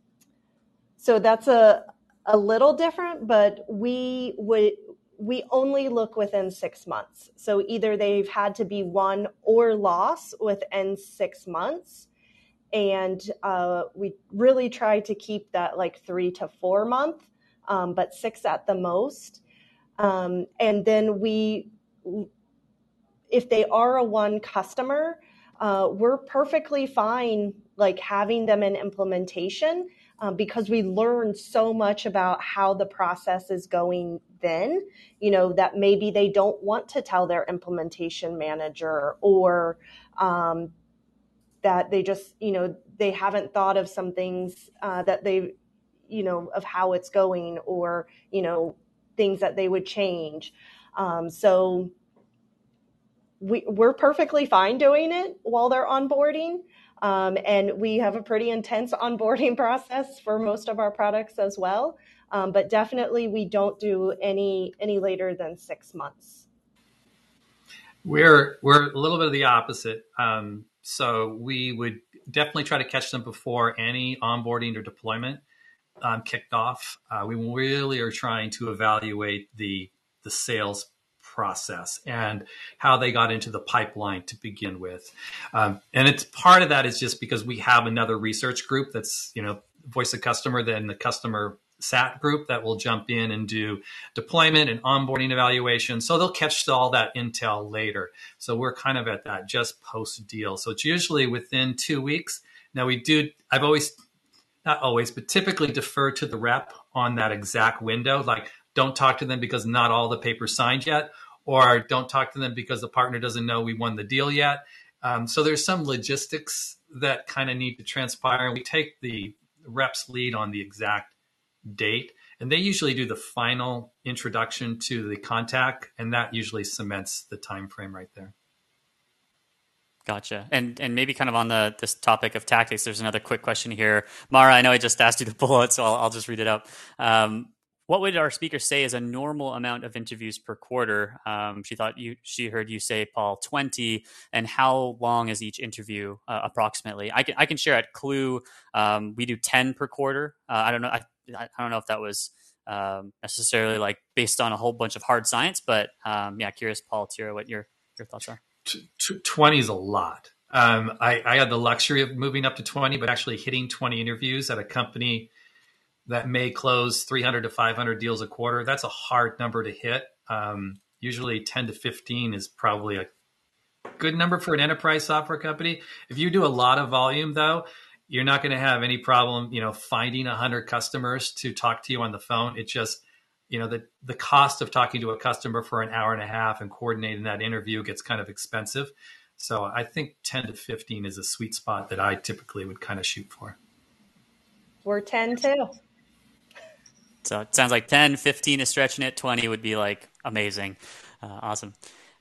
so that's a a little different but we would we only look within six months. So either they've had to be won or lost within six months. And uh, we really try to keep that like three to four month, um, but six at the most. Um, and then we, if they are a one customer, uh, we're perfectly fine like having them in implementation um, because we learn so much about how the process is going then you know that maybe they don't want to tell their implementation manager or um, that they just you know they haven't thought of some things uh, that they you know of how it's going or you know things that they would change. Um, so we, we're perfectly fine doing it while they're onboarding um, and we have a pretty intense onboarding process for most of our products as well. Um, but definitely, we don't do any any later than six months. We're we're a little bit of the opposite. Um, so we would definitely try to catch them before any onboarding or deployment um, kicked off. Uh, we really are trying to evaluate the the sales process and how they got into the pipeline to begin with. Um, and it's part of that is just because we have another research group that's you know voice of customer, then the customer SAT group that will jump in and do deployment and onboarding evaluation. So they'll catch all that intel later. So we're kind of at that just post deal. So it's usually within two weeks. Now we do, I've always, not always, but typically defer to the rep on that exact window. Like don't talk to them because not all the papers signed yet, or don't talk to them because the partner doesn't know we won the deal yet. Um, so there's some logistics that kind of need to transpire. We take the rep's lead on the exact date and they usually do the final introduction to the contact and that usually cements the time frame right there Gotcha. And and maybe kind of on the this topic of tactics, there's another quick question here. Mara, I know I just asked you the bullet, so I'll, I'll just read it up. Um, what would our speaker say is a normal amount of interviews per quarter? Um, she thought you she heard you say Paul twenty, and how long is each interview uh, approximately? I can I can share at Klue. Um, we do ten per quarter. Uh, I don't know. I, I don't know if that was um, necessarily like based on a whole bunch of hard science, but um, yeah, curious, Paul, Tirrah, what your your thoughts are. Twenty is a lot. Um, I, I, had the luxury of moving up to twenty, but actually hitting twenty interviews at a company that may close three hundred to five hundred deals a quarter. That's a hard number to hit. Um, usually, ten to fifteen is probably a good number for an enterprise software company. If you do a lot of volume, though, you're not going to have any problem, you know, finding hundred customers to talk to you on the phone. It just, you know, the the cost of talking to a customer for an hour and a half and coordinating that interview gets kind of expensive. So I think 10 to 15 is a sweet spot that I typically would kind of shoot for. We're 10 too. So it sounds like 10, 15 is stretching it. 20 would be like amazing. Uh, awesome.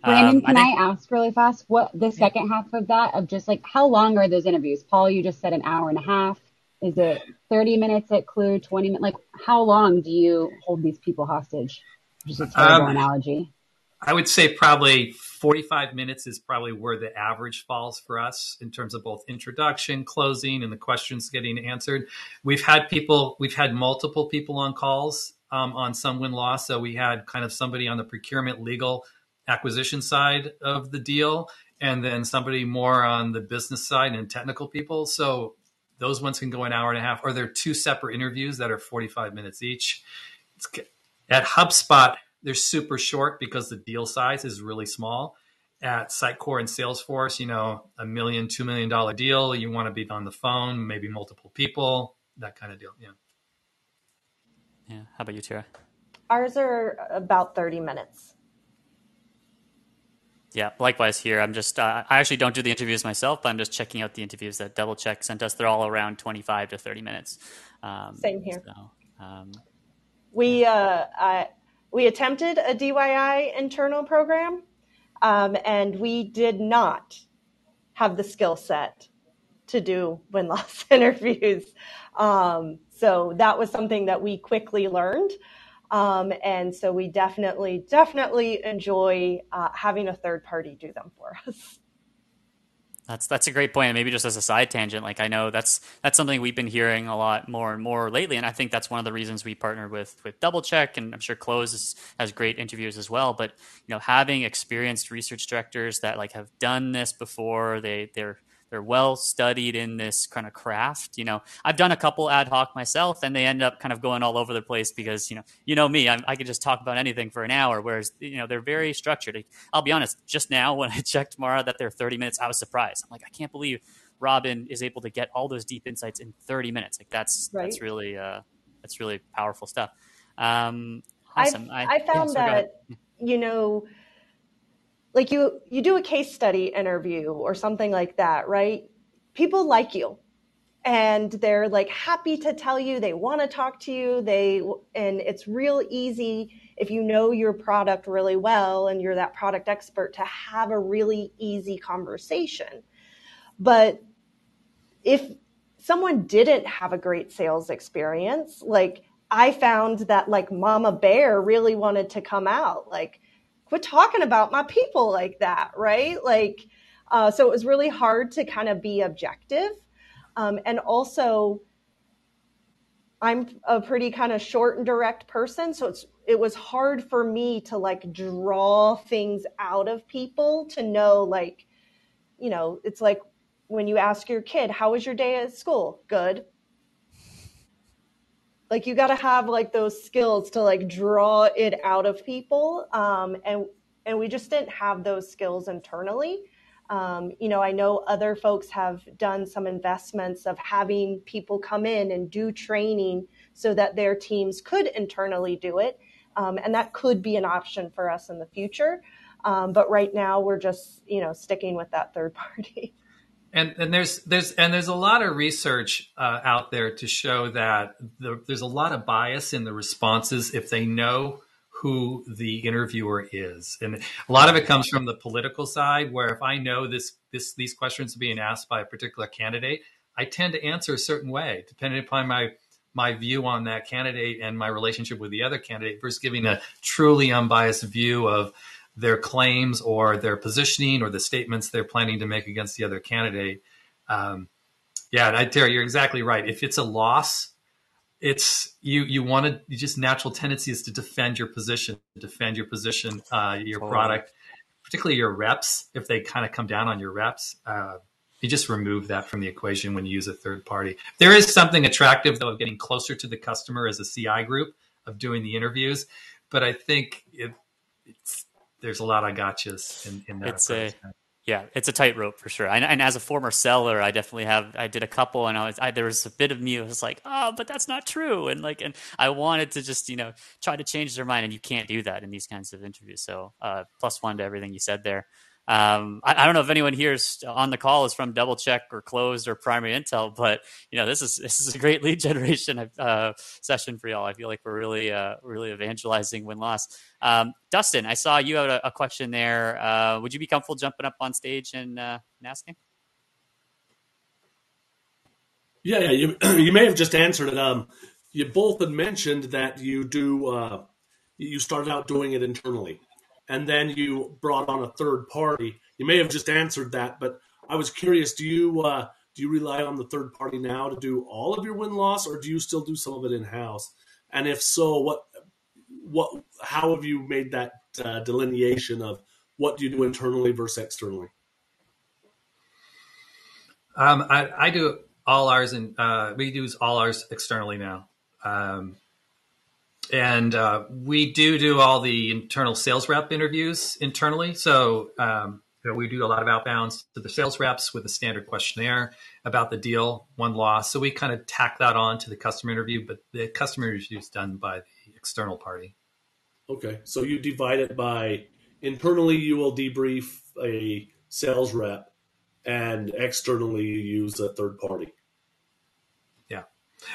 Brandon, um, can I, think, I, ask really fast what the second half of that of just like how long are those interviews? Paul, you just said an hour and a half. Is it 30 minutes at Klue, 20 minutes? Like how long do you hold these people hostage? Just a terrible um, analogy. I would say probably 45 minutes is probably where the average falls for us in terms of both introduction, closing, and the questions getting answered. We've had people, we've had multiple people on calls um, on some win loss. So we had kind of somebody on the procurement legal acquisition side of the deal, and then somebody more on the business side and technical people. So those ones can go an hour and a half, or they're two separate interviews that are 45 minutes each. It's, at HubSpot, they're super short because the deal size is really small. At Sitecore and Salesforce, you know, a million, two million dollar deal, you want to be on the phone, maybe multiple people, that kind of deal. Yeah. Yeah. How about you, Tara? Ours are about 30 minutes. Yeah, likewise here. I'm just, uh, I actually don't do the interviews myself, but I'm just checking out the interviews that DoubleCheck sent us. They're all around 25 to 30 minutes. Um, Same here. So, um, we, uh, I, we attempted a DYI internal program, um, and we did not have the skill set to do win loss interviews. Um, so that was something that we quickly learned. Um, and so we definitely, definitely enjoy uh, having a third party do them for us. That's that's a great point. And maybe just as a side tangent, like I know that's that's something we've been hearing a lot more and more lately, and I think that's one of the reasons we partnered with with DoubleCheck, and I'm sure Clozd is, has great interviews as well. But you know, having experienced research directors that like have done this before, they they're they're well studied in this kind of craft. You know, I've done a couple ad hoc myself, and they end up kind of going all over the place because you know, you know me, I'm, i could just talk about anything for an hour. Whereas you know, they're very structured. I'll be honest. Just now, when I checked Mara that they're 30 minutes, I was surprised. I'm like, I can't believe Robin is able to get all those deep insights in 30 minutes. Like that's right. that's really uh, that's really powerful stuff. Um, awesome. I, I found yeah, that you know like you you do a case study interview or something like that right? People like you. And they're like happy to tell you they want to talk to you they and it's real easy if you know your product really well and you're that product expert to have a really easy conversation. But if someone didn't have a great sales experience like I found that like Mama Bear really wanted to come out. Like, quit talking about my people like that, right? Like, uh, so it was really hard to kind of be objective. Um, and also, I'm a pretty kind of short and direct person, so it's it was hard for me to like draw things out of people to know like, you know, it's like when you ask your kid, "How was your day at school?" Good. Like you got to have like those skills to like draw it out of people, um, and and we just didn't have those skills internally. Um, you know, I know other folks have done some investments of having people come in and do training so that their teams could internally do it. Um, and that could be an option for us in the future. Um, but right now we're just, you know, sticking with that third party. And, and there's there's and there's a lot of research uh, out there to show that the, there's a lot of bias in the responses if they know who the interviewer is. And a lot of it comes from the political side, where if I know this, this these questions are being asked by a particular candidate, I tend to answer a certain way, depending upon my my view on that candidate and my relationship with the other candidate versus giving a truly unbiased view of their claims or their positioning or the statements they're planning to make against the other candidate. Um, yeah, I, Terry, you're exactly right. If it's a loss, it's you you want to you just natural tendency is to defend your position defend your position uh, your totally. product particularly your reps if they kind of come down on your reps uh, you just remove that from the equation when you use a third party there is something attractive though of getting closer to the customer as a ci group of doing the interviews but i think it, there's a lot of gotchas in, in that it's approach. a yeah, it's a tightrope for sure. And, and, as a former seller, I definitely have. I did a couple, and I was I, there was a bit of me who was like, "Oh, but that's not true," and like, and I wanted to just you know try to change their mind, and you can't do that in these kinds of interviews. So, uh, plus one to everything you said there. Um, I, I, don't know if anyone here on the call is from DoubleCheck or Clozd or Primary Intel, but you know this is this is a great lead generation uh, session for y'all. I feel like we're really uh, really evangelizing win loss. Um, Dustin, I saw you had a, a question there. Uh, would you be comfortable jumping up on stage and, uh, and asking? Yeah, yeah. You you may have just answered it. Um, you both had mentioned that you do. Uh, you started out doing it internally and then you brought on a third party. You may have just answered that, but I was curious. Do you uh, do you rely on the third party now to do all of your win loss, or do you still do some of it in house? And if so, what what how have you made that uh, delineation of what do you do internally versus externally? Um, I, I, do all ours and uh, we do all ours externally now. Um, and uh, we do do all the internal sales rep interviews internally. So um, we do a lot of outbounds to the sales reps with a standard questionnaire about the deal, one loss. So we kind of tack that on to the customer interview, but the customer interview is done by the external party. Okay, so you divide it by internally, you will debrief a sales rep, and externally, you use a third party.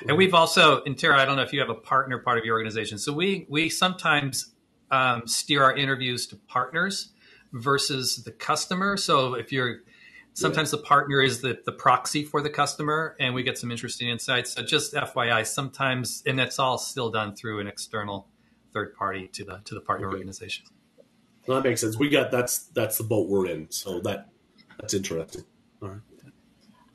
And we've also, in Tara, I don't know if you have a partner part of your organization. So we we sometimes um, steer our interviews to partners versus the customer. So if you're sometimes yeah. the partner is the, the proxy for the customer and we get some interesting insights. So just FYI, sometimes and that's all still done through an external third party to the to the partner okay. organization. Well, that makes sense. We got that's that's the boat we're in. So that that's interesting. All right.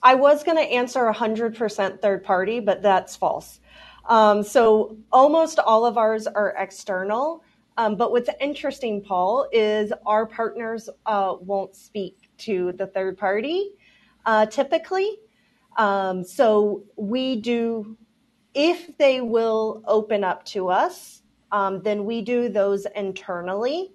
I was going to answer 100% third party, but that's false. Um, so almost all of ours are external. Um, but what's interesting, Paul, is our partners uh, won't speak to the third party uh, typically. Um, so we do, if they will open up to us, um, then we do those internally.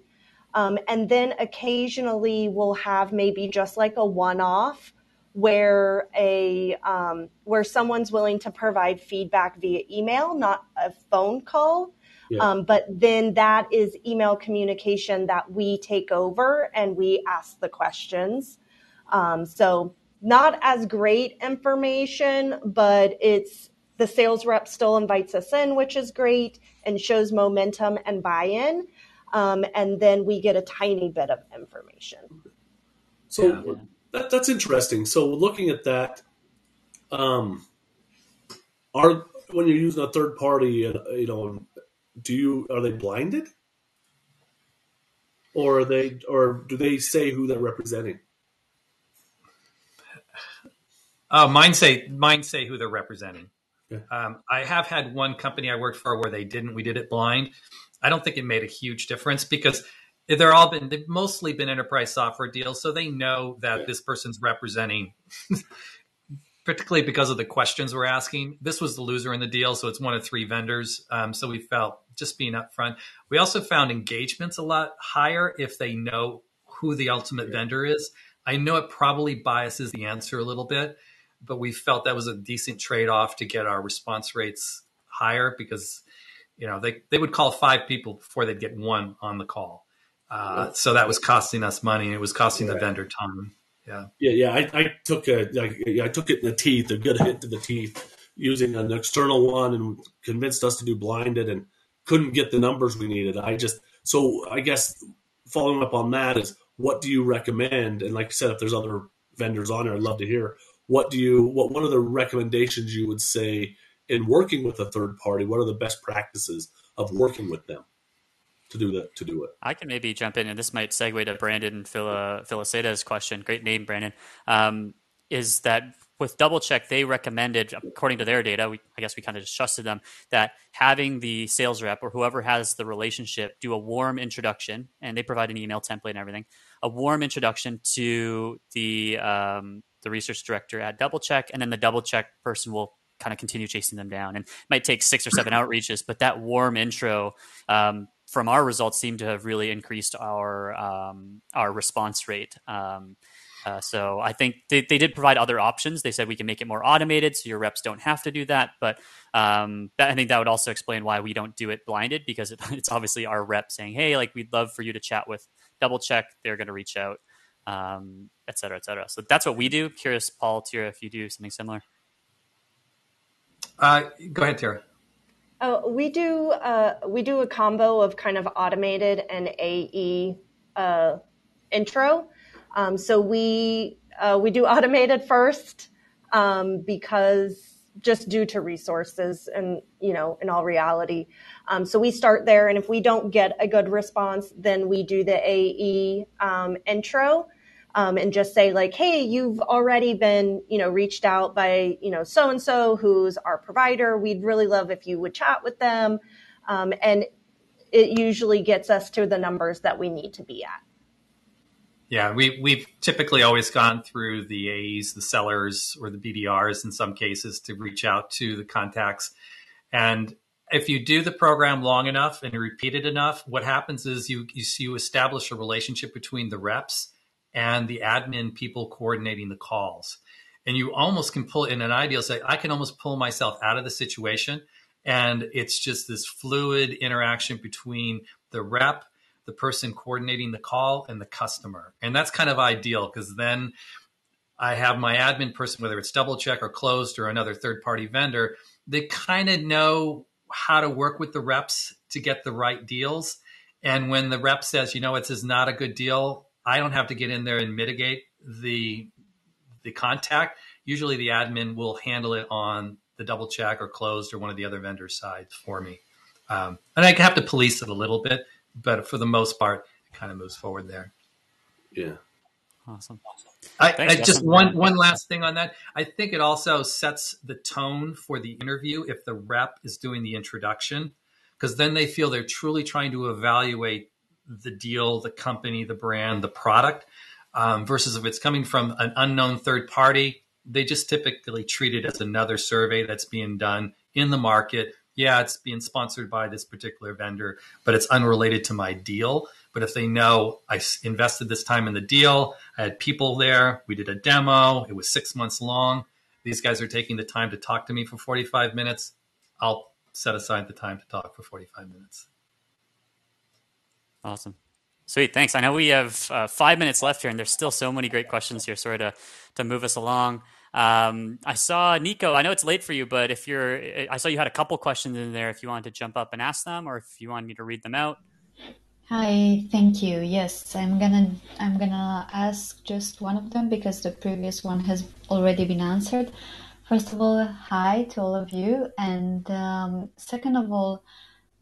Um, and then occasionally we'll have maybe just like a one off where a um, where someone's willing to provide feedback via email, not a phone call. Yeah. Um, but then that is email communication that we take over and we ask the questions. Um, so not as great information, but it's the sales rep still invites us in, which is great and shows momentum and buy-in. Um, and then we get a tiny bit of information. So yeah that, that's interesting. So looking at that, um, are when you're using a third party, uh, you know, do you are they blinded, or are they, or do they say who they're representing? Uh, mine say mine say who they're representing. Yeah. Um, I have had one company I worked for where they didn't. We did it blind. I don't think it made a huge difference because they're all been they've mostly been enterprise software deals, so they know that yeah. this person's representing. particularly because of the questions we're asking. This was the loser in the deal, so it's one of three vendors. Um, so we felt just being upfront. We also found engagements a lot higher if they know who the ultimate yeah. vendor is. I know it probably biases the answer a little bit, but we felt that was a decent trade off to get our response rates higher because you know they, they would call five people before they'd get one on the call. Uh, so that was costing us money. It was costing the vendor time. Yeah, yeah, yeah. I, I took a I, I took it in the teeth, a good hit to the teeth, using an external one, and convinced us to do blinded, and couldn't get the numbers we needed. I just so I guess following up on that is what do you recommend? And like I said, if there's other vendors on there, I'd love to hear what do you what what are the recommendations you would say in working with a third party? What are the best practices of working with them? To do that to do it. I can maybe jump in, and this might segue to Brandon and Phila, question. Great name, Brandon. Um, is that with DoubleCheck they recommended according to their data we, i guess we kind of just trusted them that having the sales rep or whoever has the relationship do a warm introduction and they provide an email template and everything a warm introduction to the um, the research director at DoubleCheck and then the DoubleCheck person will kind of continue chasing them down and it might take six or seven outreaches but that warm intro um, from our results seem to have really increased our um, our response rate. Um, uh, so I think they, they did provide other options. They said we can make it more automated, so your reps don't have to do that. But um, that, I think that would also explain why we don't do it blinded because it, it's obviously our rep saying, "Hey, like we'd love for you to chat with DoubleCheck." They're going to reach out, um, et cetera, et cetera. So that's what we do. Curious, Paul, Tirrah, if you do something similar. Uh, go ahead, Tirrah. Oh, we do uh, we do a combo of kind of automated and AE uh, intro. Um, so we uh, we do automated first um, because just due to resources and you know in all reality. Um, so we start there, and if we don't get a good response, then we do the AE um, intro um, and just say like, hey, you've already been, you know, reached out by, you know, so and so who's our provider. We'd really love if you would chat with them, um, and it usually gets us to the numbers that we need to be at. Yeah, we we've typically always gone through the A's, the sellers, or the BDRs in some cases to reach out to the contacts. And if you do the program long enough and repeat it enough, what happens is you you, you establish a relationship between the reps and the admin people coordinating the calls. And you almost can pull in an ideal say, I can almost pull myself out of the situation. And it's just this fluid interaction between the rep, the person coordinating the call, and the customer. And that's kind of ideal because then I have my admin person, whether it's DoubleCheck or Clozd or another third party vendor, they kind of know how to work with the reps to get the right deals. And when the rep says, you know, it's is not a good deal, I don't have to get in there and mitigate the the contact. Usually, the admin will handle it on the DoubleCheck or Clozd or one of the other vendor sides for me. Um, and I have to police it a little bit, but for the most part, it kind of moves forward there. Yeah. Awesome. I, Thanks, I just one one last thing on that. I think it also sets the tone for the interview if the rep is doing the introduction, because then they feel they're truly trying to evaluate the deal, the company, the brand, the product, um, versus if it's coming from an unknown third party, they just typically treat it as another survey that's being done in the market. Yeah, it's being sponsored by this particular vendor, but it's unrelated to my deal. But if they know I invested this time in the deal, I had people there, we did a demo, it was six months long. These guys are taking the time to talk to me for 45 minutes. I'll set aside the time to talk for 45 minutes. Awesome. Sweet. Thanks. I know we have uh, five minutes left here, and there's still so many great questions here. Sorry to, to move us along. Um, I saw Nico. I know it's late for you, but if you're, I saw you had a couple questions in there. If you wanted to jump up and ask them, or if you wanted me to read them out. Hi, thank you. Yes, I'm gonna I'm gonna ask just one of them because the previous one has already been answered. First of all, hi to all of you. And um, second of all,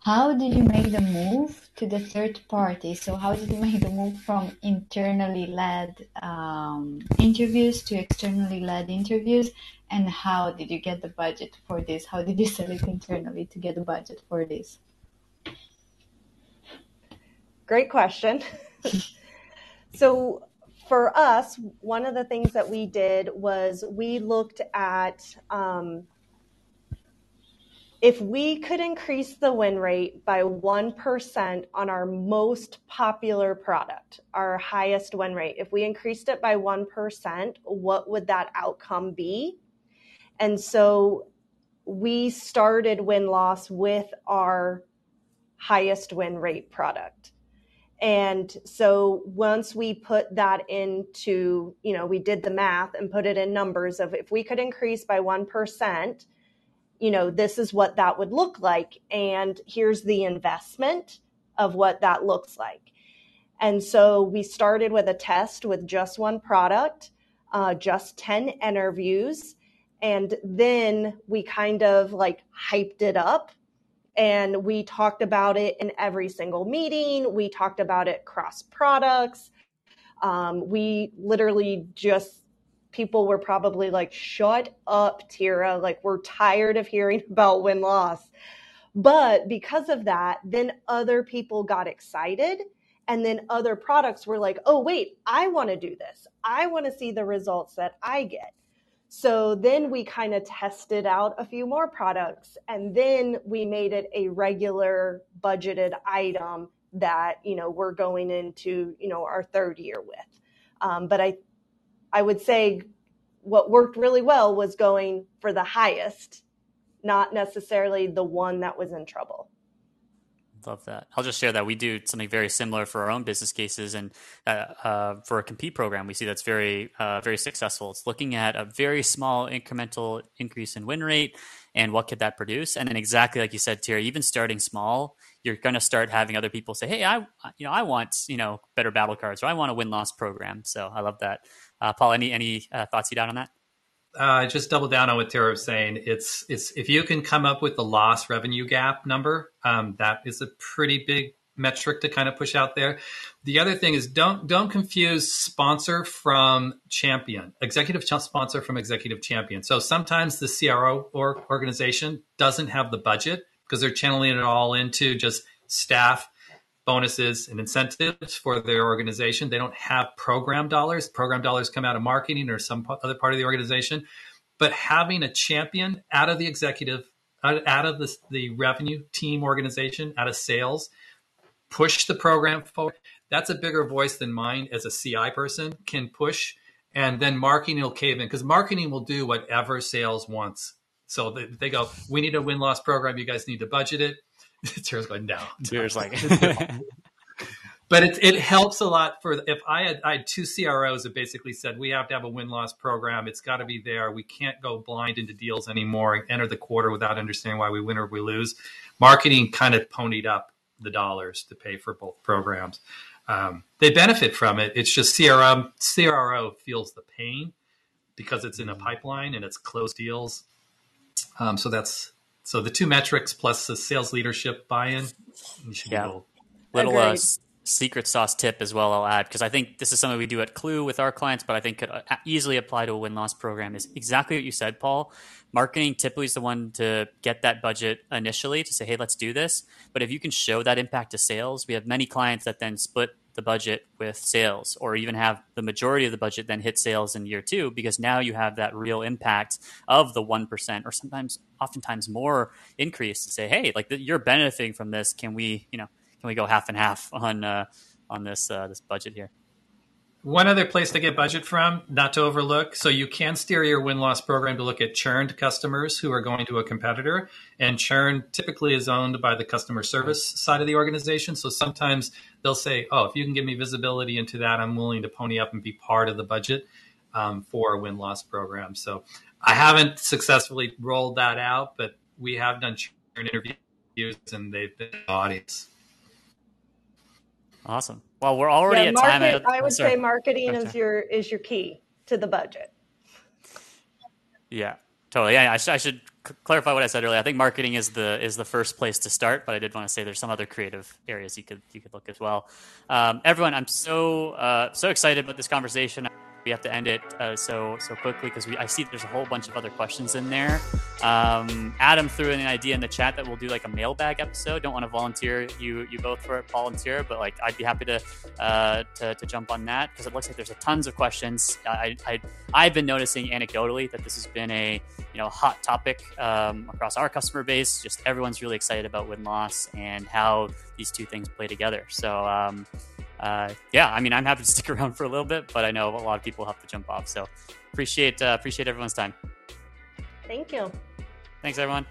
how did you make the move to the third party? So, how did you make the move from internally led um, interviews to externally led interviews? And how did you get the budget for this? How did you sell it internally to get the budget for this? Great question. so, for us, one of the things that we did was we looked at um, if we could increase the win rate by 1% on our most popular product, our highest win rate, if we increased it by 1%, what would that outcome be? And so we started win loss with our highest win rate product. And so once we put that into, you know, we did the math and put it in numbers of if we could increase by 1%, you know, this is what that would look like. And here's the investment of what that looks like. And so we started with a test with just one product, uh, just 10 interviews. And then we kind of like hyped it up and we talked about it in every single meeting. We talked about it cross products. Um, we literally just people were probably like, "Shut up, Tirrah! Like we're tired of hearing about win loss." But because of that, then other people got excited. And then other products were like, oh, wait, I want to do this. I want to see the results that I get. So then we kind of tested out a few more products and then we made it a regular budgeted item that, you know, we're going into, you know, our third year with. Um, but I, I would say what worked really well was going for the highest, not necessarily the one that was in trouble. Love that. I'll just share that we do something very similar for our own business cases, and uh, uh, for a compete program, we see that's very, uh, very successful. It's looking at a very small incremental increase in win rate, and what could that produce? And then exactly like you said, Terry, even starting small, you're going to start having other people say, "Hey, I, you know, I want you know better battle cards, or I want a win loss program." So I love that. Uh, Paul, any any uh, thoughts you got on that? uh, just double down on what Tara was saying. It's it's if you can come up with the loss revenue gap number, um, that is a pretty big metric to kind of push out there. The other thing is don't don't confuse sponsor from champion, executive sponsor from executive champion. So sometimes the CRO or organization doesn't have the budget because they're channeling it all into just staff bonuses and incentives for their organization. They don't have program dollars. Program dollars come out of marketing or some other part of the organization. But having a champion out of the executive, out of the, the revenue team organization, out of sales, push the program forward. That's a bigger voice than mine as a CI person can push. And then marketing will cave in because marketing will do whatever sales wants. So they, they go, we need a win loss program. You guys need to budget it Tara's going, no. Tara's like, but it, it helps a lot for if I had I had two CROs that basically said we have to have a win loss program. It's got to be there. We can't go blind into deals anymore. Enter the quarter without understanding why we win or we lose. Marketing kind of ponied up the dollars to pay for both programs. Um, they benefit from it. It's just CRM CRO feels the pain because it's in a pipeline and it's closed deals. Um, so that's so the two metrics plus the sales leadership buy-in, yeah. Little uh, secret sauce tip as well. I'll add because I think this is something we do at Klue with our clients, but I think could uh, easily apply to a win loss program. Is exactly what you said, Paul. Marketing typically is the one to get that budget initially to say, "Hey, let's do this." But if you can show that impact to sales, we have many clients that then split the budget with sales or even have the majority of the budget then hit sales in year two because now you have that real impact of the 1% or sometimes oftentimes more increase to say hey like you're benefiting from this can we you know can we go half and half on uh, on this uh, this budget here one other place to get budget from, not to overlook. So you can steer your win loss program to look at churned customers who are going to a competitor. And churn typically is owned by the customer service side of the organization. So sometimes they'll say, oh, if you can give me visibility into that, I'm willing to pony up and be part of the budget um, for a win loss program. So I haven't successfully rolled that out, but we have done churn interviews and they've been the audience. Awesome. Well, we're already yeah, at market, time. I would say marketing is your is your key to the budget. Yeah. Totally. Yeah, I, sh- I should clarify what I said earlier. I think marketing is the is the first place to start, but I did want to say there's some other creative areas you could you could look as well. Um, everyone, I'm so uh, so excited about this conversation we have to end it uh, so so quickly because I see there's a whole bunch of other questions in there. Um, Adam threw in an idea in the chat that we'll do like a mailbag episode. Don't want to volunteer you you both for it, volunteer, but like I'd be happy to uh, to, to jump on that because it looks like there's a tons of questions. I, I I've been noticing anecdotally that this has been a you know hot topic um, across our customer base. Just everyone's really excited about win loss and how these two things play together. So. Um, uh, yeah, I mean, I'm happy to stick around for a little bit, but I know a lot of people have to jump off. So appreciate uh, appreciate everyone's time. Thank you. Thanks, everyone.